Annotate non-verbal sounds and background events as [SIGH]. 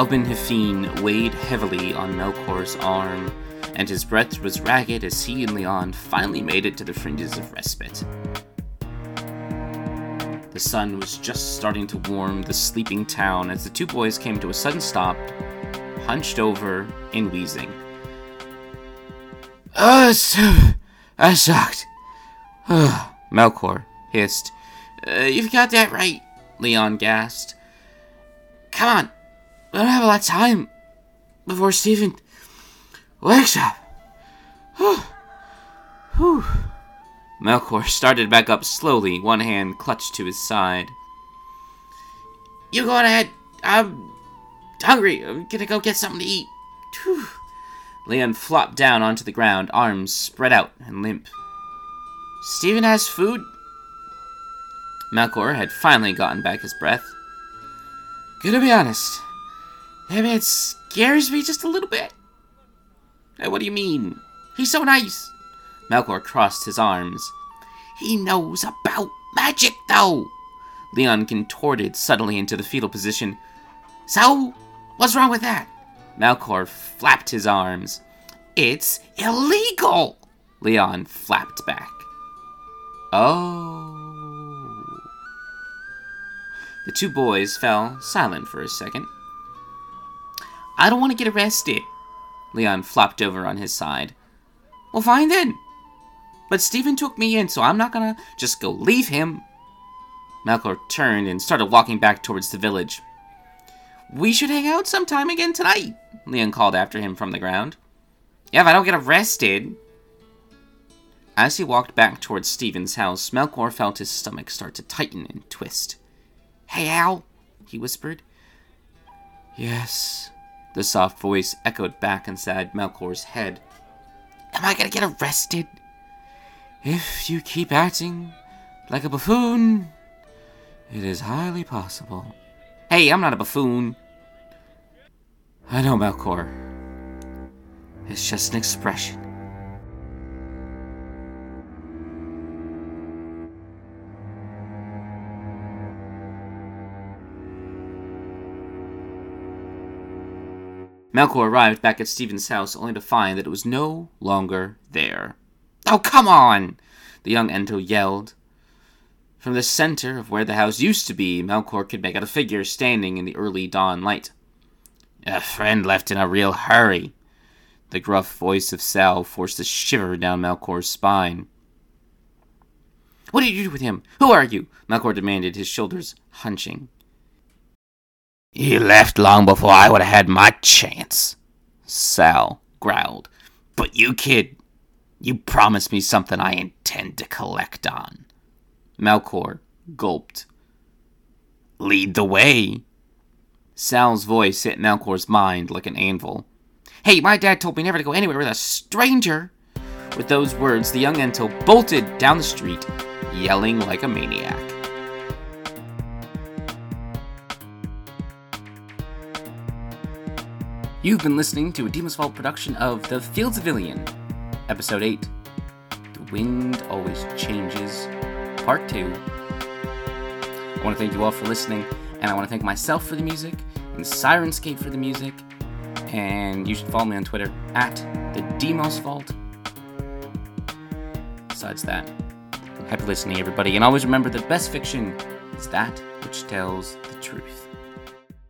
Albin Hafine weighed heavily on Melkor's arm, and his breath was ragged as he and Leon finally made it to the fringes of respite. The sun was just starting to warm the sleeping town as the two boys came to a sudden stop, hunched over and wheezing. Oh, so, ah, I sucked. Ah, Melkor hissed. Uh, you've got that right, Leon gasped. Come on, we don't have a lot of time before Stephen wakes up. Whew. [SIGHS] Whew. Melkor started back up slowly, one hand clutched to his side. You go on ahead. I'm hungry. I'm gonna go get something to eat. Whew. Leon flopped down onto the ground, arms spread out and limp. Stephen has food? Melkor had finally gotten back his breath. Gonna be honest, that man scares me just a little bit. Hey, what do you mean? He's so nice. Melkor crossed his arms. He knows about magic, though. Leon contorted subtly into the fetal position. So, what's wrong with that? Melkor flapped his arms. It's illegal! Leon flapped back. Oh. The two boys fell silent for a second. I don't want to get arrested. Leon flopped over on his side. Well, fine then. But Stephen took me in, so I'm not gonna just go leave him. Melkor turned and started walking back towards the village. We should hang out sometime again tonight, Leon called after him from the ground. Yeah, if I don't get arrested. As he walked back towards Stephen's house, Melkor felt his stomach start to tighten and twist. Hey, Al, he whispered. Yes, the soft voice echoed back inside Melkor's head. Am I gonna get arrested? If you keep acting like a buffoon, it is highly possible. Hey, I'm not a buffoon. I know, Melkor. It's just an expression. Melkor arrived back at Stephen's house only to find that it was no longer there. Oh, come on! The young Ento yelled. From the center of where the house used to be, Melkor could make out a figure standing in the early dawn light. A friend left in a real hurry. The gruff voice of Sal forced a shiver down Melkor's spine. What did you do with him? Who are you? Melkor demanded, his shoulders hunching. He left long before I would have had my chance, Sal growled. But you, kid, you promised me something I intend to collect on. Melkor gulped. Lead the way. Sal's voice hit Melkor's mind like an anvil. Hey, my dad told me never to go anywhere with a stranger. With those words, the young Ento bolted down the street, yelling like a maniac. You've been listening to a Dimos Vault production of The Fields of Ilion, Episode 8 The Wind Always Changes, Part 2. I want to thank you all for listening, and I want to thank myself for the music, and Syrinscape for the music, and you should follow me on Twitter at The Dimos Vault. Besides that, happy listening, everybody, and always remember the best fiction is that which tells the truth.